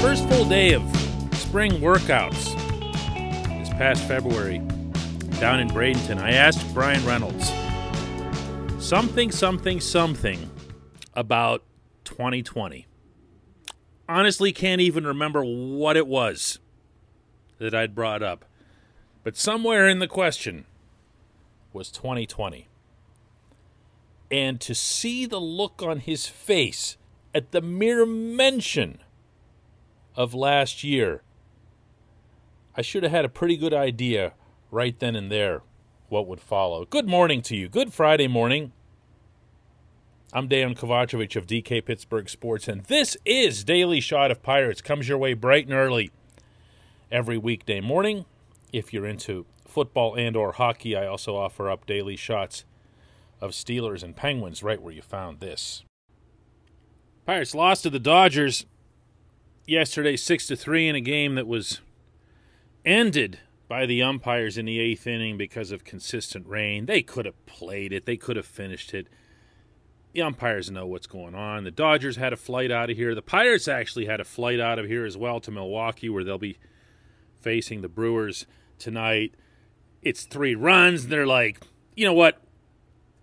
First full day of spring workouts this past February down in Bradenton. I asked Bryan Reynolds something, something, something about 2020. Honestly, can't even remember what it was that I'd brought up. But somewhere in the question was 2020. And to see the look on his face at the mere mention of last year, I should have had a pretty good idea right then and there what would follow. Good morning to you. Good Friday morning. I'm Dan Kovacevic of DK Pittsburgh Sports, and this is Daily Shot of Pirates. Comes your way bright and early every weekday morning. If you're into football and or hockey, I also offer up daily shots of Steelers and Penguins right where you found this. Pirates lost to the Dodgers yesterday 6 to 3 in a game that was ended by the umpires in the 8th inning because of consistent rain. They could have played it. They could have finished it the umpires know what's going on. The Dodgers had a flight out of here. The Pirates actually had a flight out of here as well to Milwaukee, where they'll be facing the Brewers tonight. It's three runs. They're like, you know what?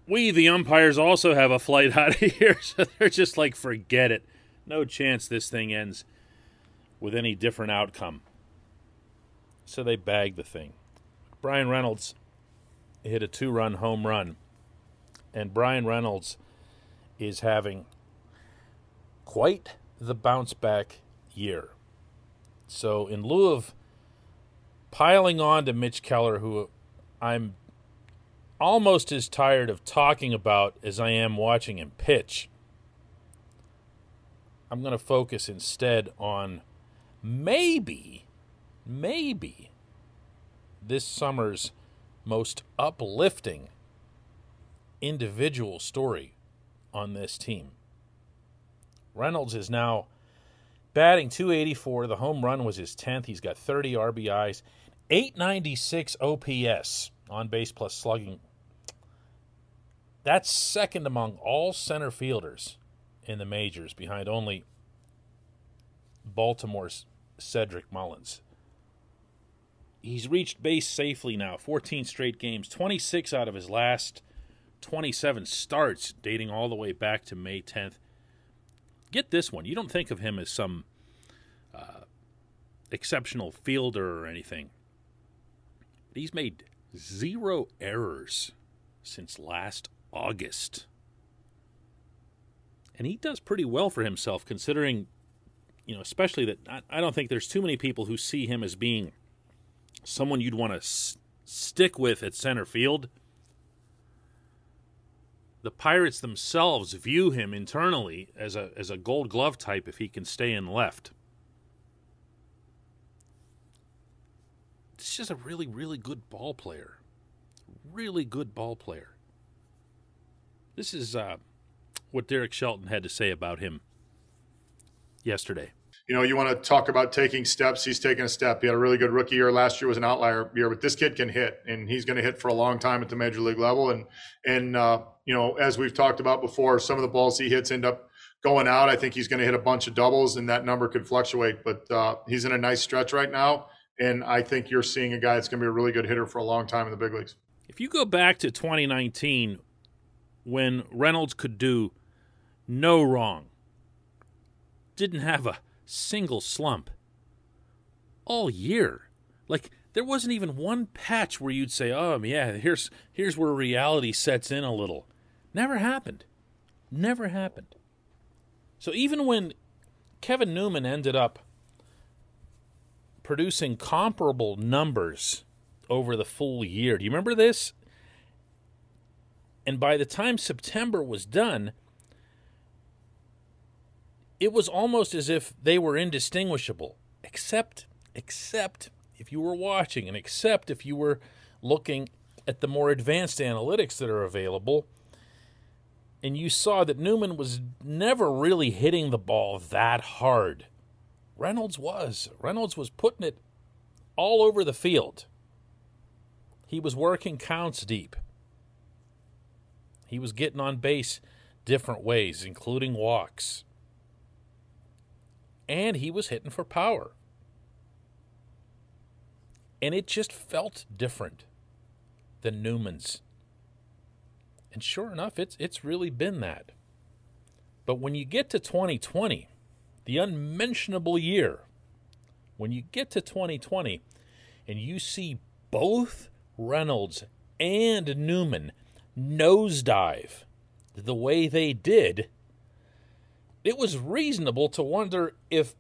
We, the umpires, also have a flight out of here. So they're just like, forget it. No chance this thing ends with any different outcome. So they bagged the thing. Bryan Reynolds hit a two run home run. And Bryan Reynolds is having quite the bounce back year. So, in lieu of piling on to Mitch Keller, who I'm almost as tired of talking about as I am watching him pitch, I'm going to focus instead on maybe, maybe this summer's most uplifting individual story on this team. Reynolds is now batting 284. The home run was his 10th. He's got 30 RBIs, 896 OPS on base plus slugging. That's second among all center fielders in the majors, behind only Baltimore's Cedric Mullins. He's reached base safely now, 14 straight games, 26 out of his last 27 starts dating all the way back to May 10th. Get this one. You don't think of him as some uh, exceptional fielder or anything. But he's made zero errors since last August. And he does pretty well for himself considering, you know, especially that I, I don't think there's too many people who see him as being someone you'd want to s- stick with at center field the Pirates themselves view him internally as a as a Gold Glove type if he can stay in left. This is just a really really good ball player, really good ball player. This is uh, what Derek Shelton had to say about him yesterday you know, you want to talk about taking steps. He's taking a step. He had a really good rookie year. Last year was an outlier year, but this kid can hit, and he's going to hit for a long time at the major league level. And and uh, you know, as we've talked about before, some of the balls he hits end up going out. I think he's going to hit a bunch of doubles, and that number could fluctuate. But uh, he's in a nice stretch right now, and I think you're seeing a guy that's going to be a really good hitter for a long time in the big leagues. If you go back to 2019, when Reynolds could do no wrong, didn't have a single slump all year. Like there wasn't even one patch where you'd say, "Oh, yeah, here's here's where reality sets in a little." Never happened. Never happened. So even when Kevin Newman ended up producing comparable numbers over the full year. Do you remember this? And by the time September was done, it was almost as if they were indistinguishable, except except if you were watching and except if you were looking at the more advanced analytics that are available and you saw that Newman was never really hitting the ball that hard. Reynolds was. Reynolds was putting it all over the field. He was working counts deep. He was getting on base different ways, including walks. And he was hitting for power. And it just felt different than Newman's. And sure enough, it's it's really been that. But when you get to 2020, the unmentionable year, when you get to 2020 and you see both Reynolds and Newman nosedive the way they did, it was reasonable to wonder if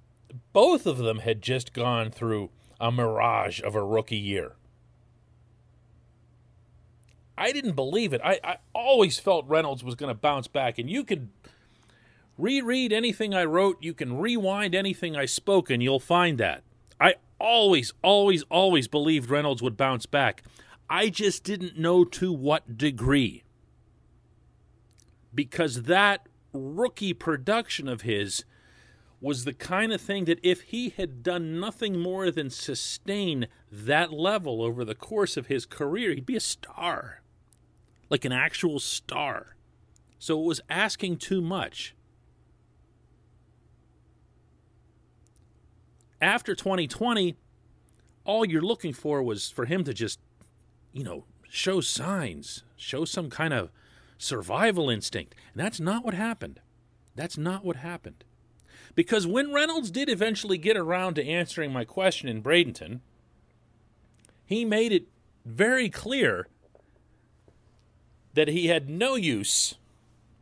both of them had just gone through a mirage of a rookie year. I didn't believe it. I, I always felt Reynolds was going to bounce back, and you could reread anything I wrote, you can rewind anything I spoke, and you'll find that. I always, always, always believed Reynolds would bounce back. I just didn't know to what degree. Because that rookie production of his was the kind of thing that if he had done nothing more than sustain that level over the course of his career, he'd be a star. Like an actual star. So it was asking too much. After 2020, all you're looking for was for him to just, you know, show signs, show some kind of survival instinct. And that's not what happened. That's not what happened. Because when Reynolds did eventually get around to answering my question in Bradenton, he made it very clear that he had no use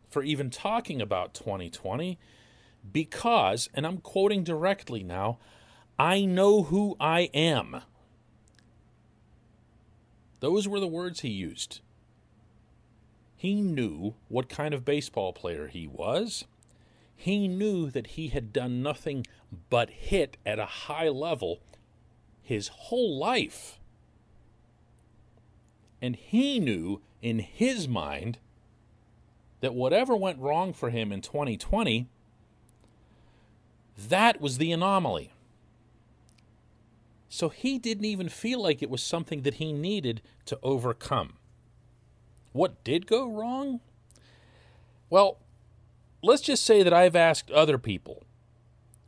for even talking about 2020 because, and I'm quoting directly now, I know who I am. Those were the words he used. He knew what kind of baseball player he was. He knew that he had done nothing but hit at a high level his whole life. And he knew in his mind that whatever went wrong for him in 2020, that was the anomaly. So he didn't even feel like it was something that he needed to overcome. What did go wrong? Well, let's just say that I've asked other people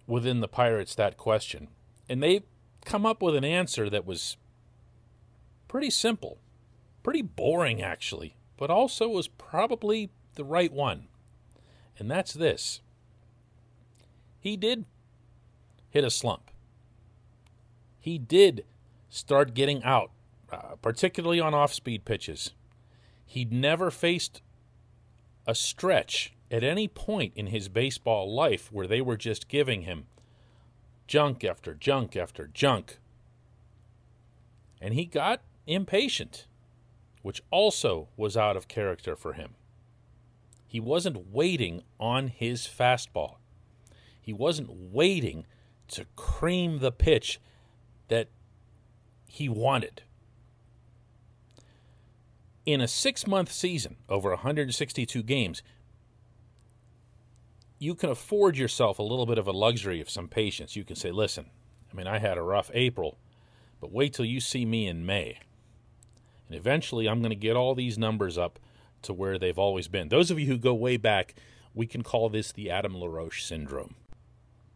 within the Pirates that question, and they've come up with an answer that was pretty simple, pretty boring actually, but also was probably the right one. And that's this he did hit a slump. He did start getting out, uh, particularly on off speed pitches. He'd never faced a stretch at any point in his baseball life where they were just giving him junk after junk after junk. And he got impatient, which also was out of character for him. He wasn't waiting on his fastball. He wasn't waiting to cream the pitch that he wanted. In a six month season, over 162 games, you can afford yourself a little bit of a luxury of some patience. You can say, listen, I mean, I had a rough April, but wait till you see me in May. And eventually, I'm going to get all these numbers up to where they've always been. Those of you who go way back, we can call this the Adam LaRoche syndrome.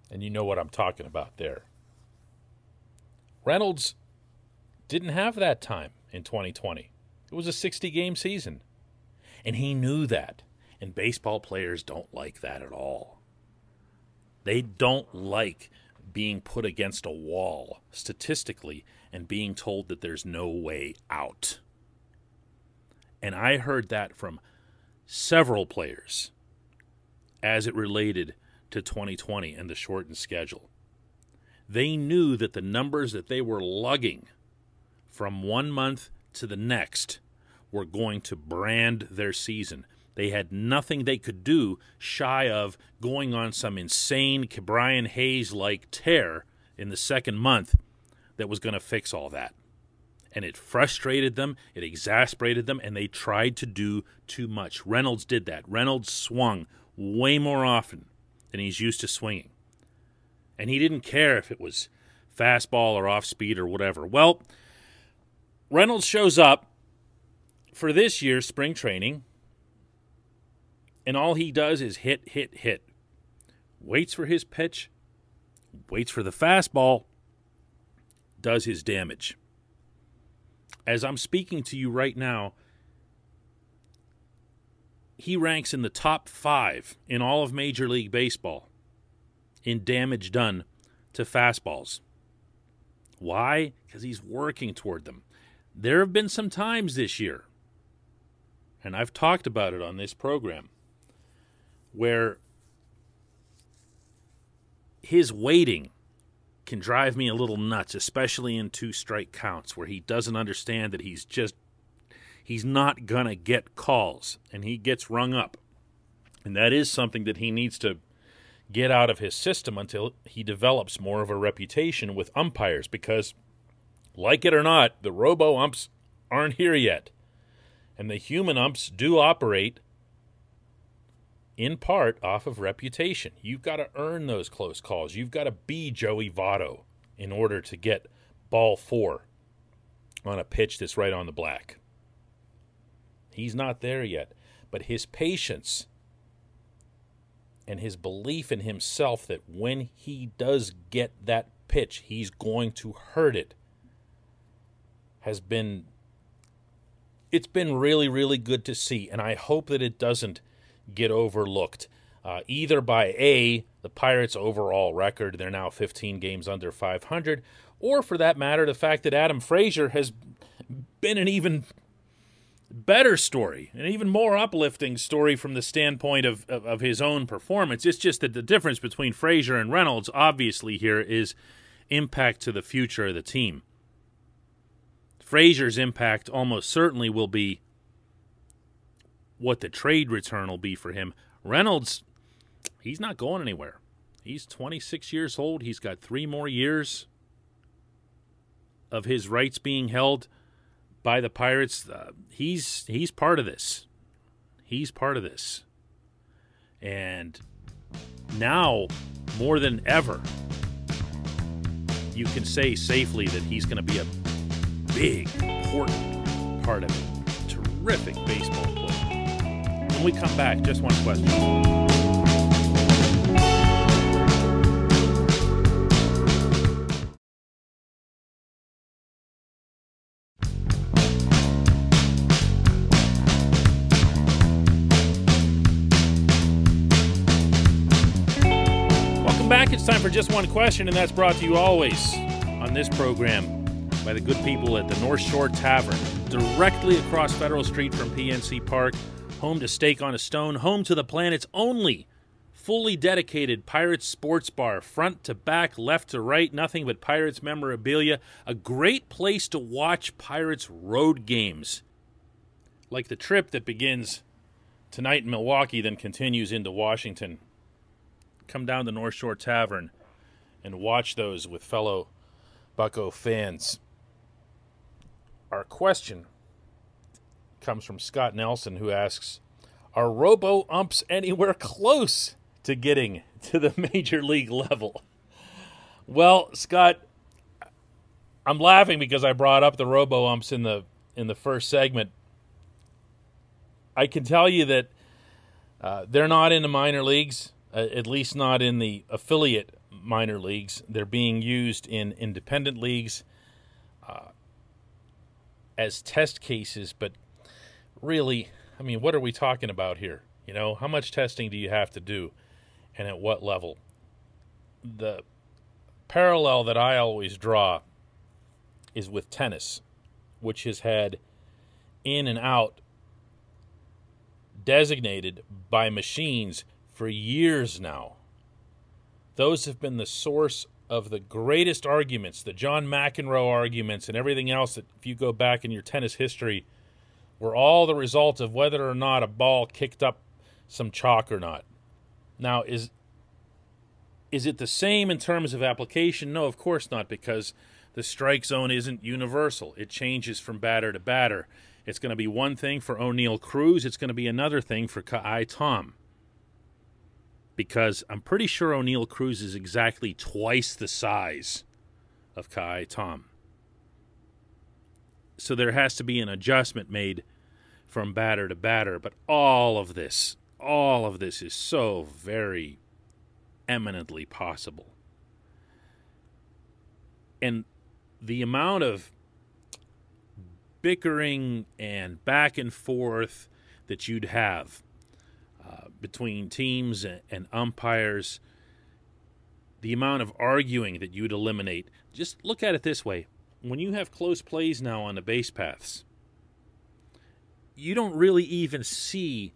And you know what I'm talking about there. Reynolds didn't have that time in 2020. It was a 60 game season. And he knew that. And baseball players don't like that at all. They don't like being put against a wall statistically and being told that there's no way out. And I heard that from several players as it related to 2020 and the shortened schedule. They knew that the numbers that they were lugging from one month to the next were going to brand their season. They had nothing they could do shy of going on some insane Brian Hayes like tear in the second month that was going to fix all that. And it frustrated them, it exasperated them, and they tried to do too much. Reynolds did that. Reynolds swung way more often than he's used to swinging. And he didn't care if it was fastball or off speed or whatever. Well, Reynolds shows up for this year's spring training, and all he does is hit, hit, hit. Waits for his pitch, waits for the fastball, does his damage. As I'm speaking to you right now, he ranks in the top five in all of Major League Baseball in damage done to fastballs. Why? Because he's working toward them. There have been some times this year, and I've talked about it on this program, where his waiting can drive me a little nuts, especially in two strike counts where he doesn't understand that he's just he's not going to get calls and he gets rung up. And that is something that he needs to get out of his system until he develops more of a reputation with umpires because like it or not, the robo umps aren't here yet. And the human umps do operate in part off of reputation. You've got to earn those close calls. You've got to be Joey Votto in order to get ball four on a pitch that's right on the black. He's not there yet, but his patience and his belief in himself that when he does get that pitch, he's going to hurt it has been it's been really really good to see and I hope that it doesn't get overlooked. Uh, either by A, the Pirates' overall record, they're now 15 games under 500, or for that matter, the fact that Adam Frazier has been an even better story, an even more uplifting story from the standpoint of, of, of his own performance. It's just that the difference between Frazier and Reynolds, obviously, here is impact to the future of the team. Frazier's impact almost certainly will be what the trade return will be for him. Reynolds, he's not going anywhere. He's 26 years old. He's got three more years of his rights being held by the Pirates. Uh, he's he's part of this. He's part of this. And now, more than ever, you can say safely that he's going to be a big, important part of it. Terrific baseball player. When we come back, just one question. Welcome back. It's time for just one question, and that's brought to you always on this program by the good people at the North Shore Tavern, directly across Federal Street from PNC Park home to Steak on a Stone, home to the planet's only fully dedicated Pirates sports bar, front to back, left to right, nothing but Pirates memorabilia. A great place to watch Pirates road games, like the trip that begins tonight in Milwaukee, then continues into Washington. Come down to North Shore Tavern and watch those with fellow Bucco fans. Our question comes from Scott Nelson, who asks Are robo umps anywhere close to getting to the major league level? Well, Scott, I'm laughing because I brought up the robo umps in the in the first segment. I can tell you that uh, they're not in the minor leagues, uh, at least not in the affiliate minor leagues. They're being used in independent leagues uh, as test cases, but really, I mean, what are we talking about here? You know, how much testing do you have to do and at what level? The parallel that I always draw is with tennis, which has had in and out designated by machines for years now. Those have been the source of the greatest arguments, the John McEnroe arguments, and everything else that, if you go back in your tennis history, were all the result of whether or not a ball kicked up some chalk or not. Now, is is it the same in terms of application? No, of course not, because the strike zone isn't universal. It changes from batter to batter. It's going to be one thing for Oneil Cruz. It's going to be another thing for Ka'ai Tom because I'm pretty sure Oneil Cruz is exactly twice the size of Ka'ai Tom. So there has to be an adjustment made from batter to batter. But all of this, all of this is so very eminently possible. And the amount of bickering and back and forth that you'd have between teams and umpires, the amount of arguing that you'd eliminate. Just look at it this way when you have close plays now on the base paths, you don't really even see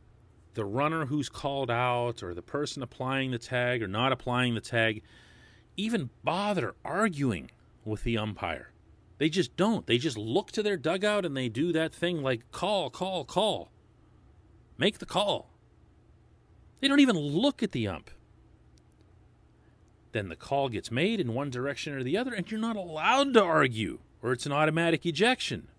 the runner who's called out or the person applying the tag or not applying the tag even bother arguing with the umpire. They just don't. They just look to their dugout and they do that thing like call, call, call. Make the call. They don't even look at the ump. Then the call gets made in one direction or the other, and you're not allowed to argue, or it's an automatic ejection.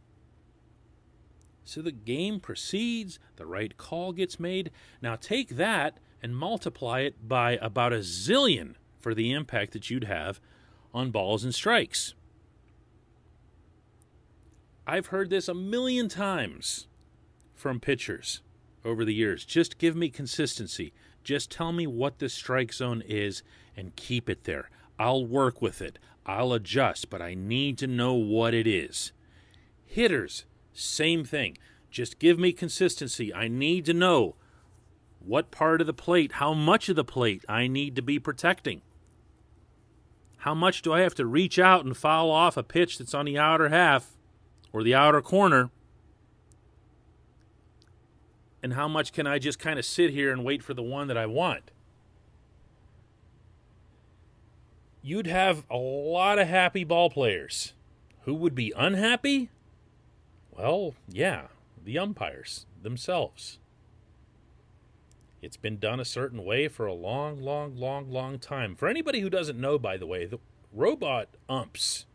So the game proceeds, the right call gets made. Now take that and multiply it by about a zillion for the impact that you'd have on balls and strikes. I've heard this a million times from pitchers over the years. Just give me consistency. Just tell me what the strike zone is and keep it there. I'll work with it. I'll adjust, but I need to know what it is. Hitters, same thing. Just give me consistency. I need to know what part of the plate, how much of the plate I need to be protecting. How much do I have to reach out and foul off a pitch that's on the outer half or the outer corner and how much can I just kind of sit here and wait for the one that I want? You'd have a lot of happy ball players. Who would be unhappy? Well, yeah, the umpires themselves. It's been done a certain way for a long, long, long, long time. For anybody who doesn't know, by the way, the robot umps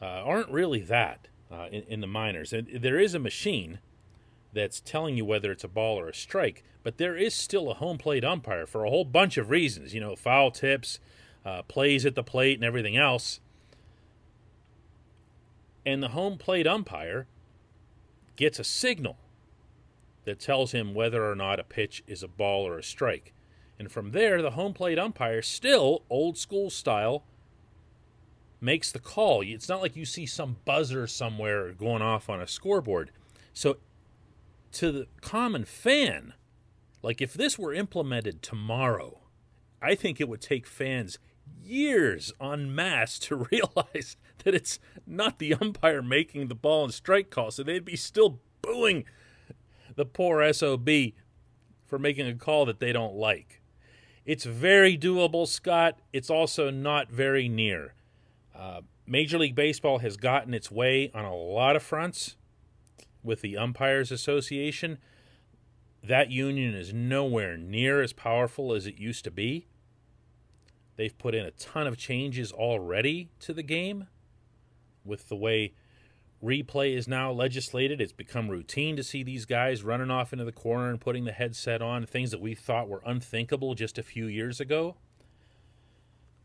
uh, aren't really that uh, in, in, the minors. And there is a machine that's telling you whether it's a ball or a strike. But there is still a home plate umpire for a whole bunch of reasons, you know, foul tips, uh, plays at the plate, and everything else. And the home plate umpire gets a signal that tells him whether or not a pitch is a ball or a strike. And from there, the home plate umpire, still old school style, makes the call. It's not like you see some buzzer somewhere going off on a scoreboard. So to the common fan, like if this were implemented tomorrow, I think it would take fans years en masse to realize that it's not the umpire making the ball and strike call. So they'd be still booing the poor SOB for making a call that they don't like. It's very doable, Scott. It's also not very near. Uh, Major League Baseball has gotten its way on a lot of fronts with the Umpires Association, that union is nowhere near as powerful as it used to be. They've put in a ton of changes already to the game with the way replay is now legislated. It's become routine to see these guys running off into the corner and putting the headset on, things that we thought were unthinkable just a few years ago.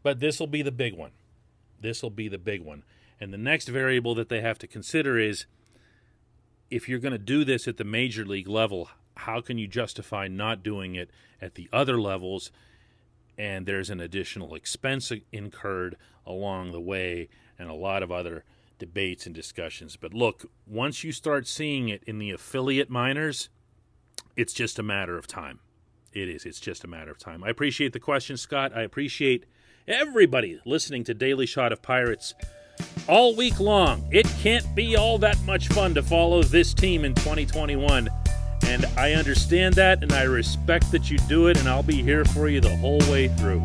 But this will be the big one. This will be the big one. And the next variable that they have to consider is if you're going to do this at the major league level, how can you justify not doing it at the other levels? And there's an additional expense incurred along the way, and a lot of other debates and discussions. But look, once you start seeing it in the affiliate minors, it's just a matter of time. It is. It's just a matter of time. I appreciate the question, Scott. I appreciate everybody listening to Daily Shot of Pirates all week long. It can't be all that much fun to follow this team in 2021. And I understand that and I respect that you do it, and I'll be here for you the whole way through.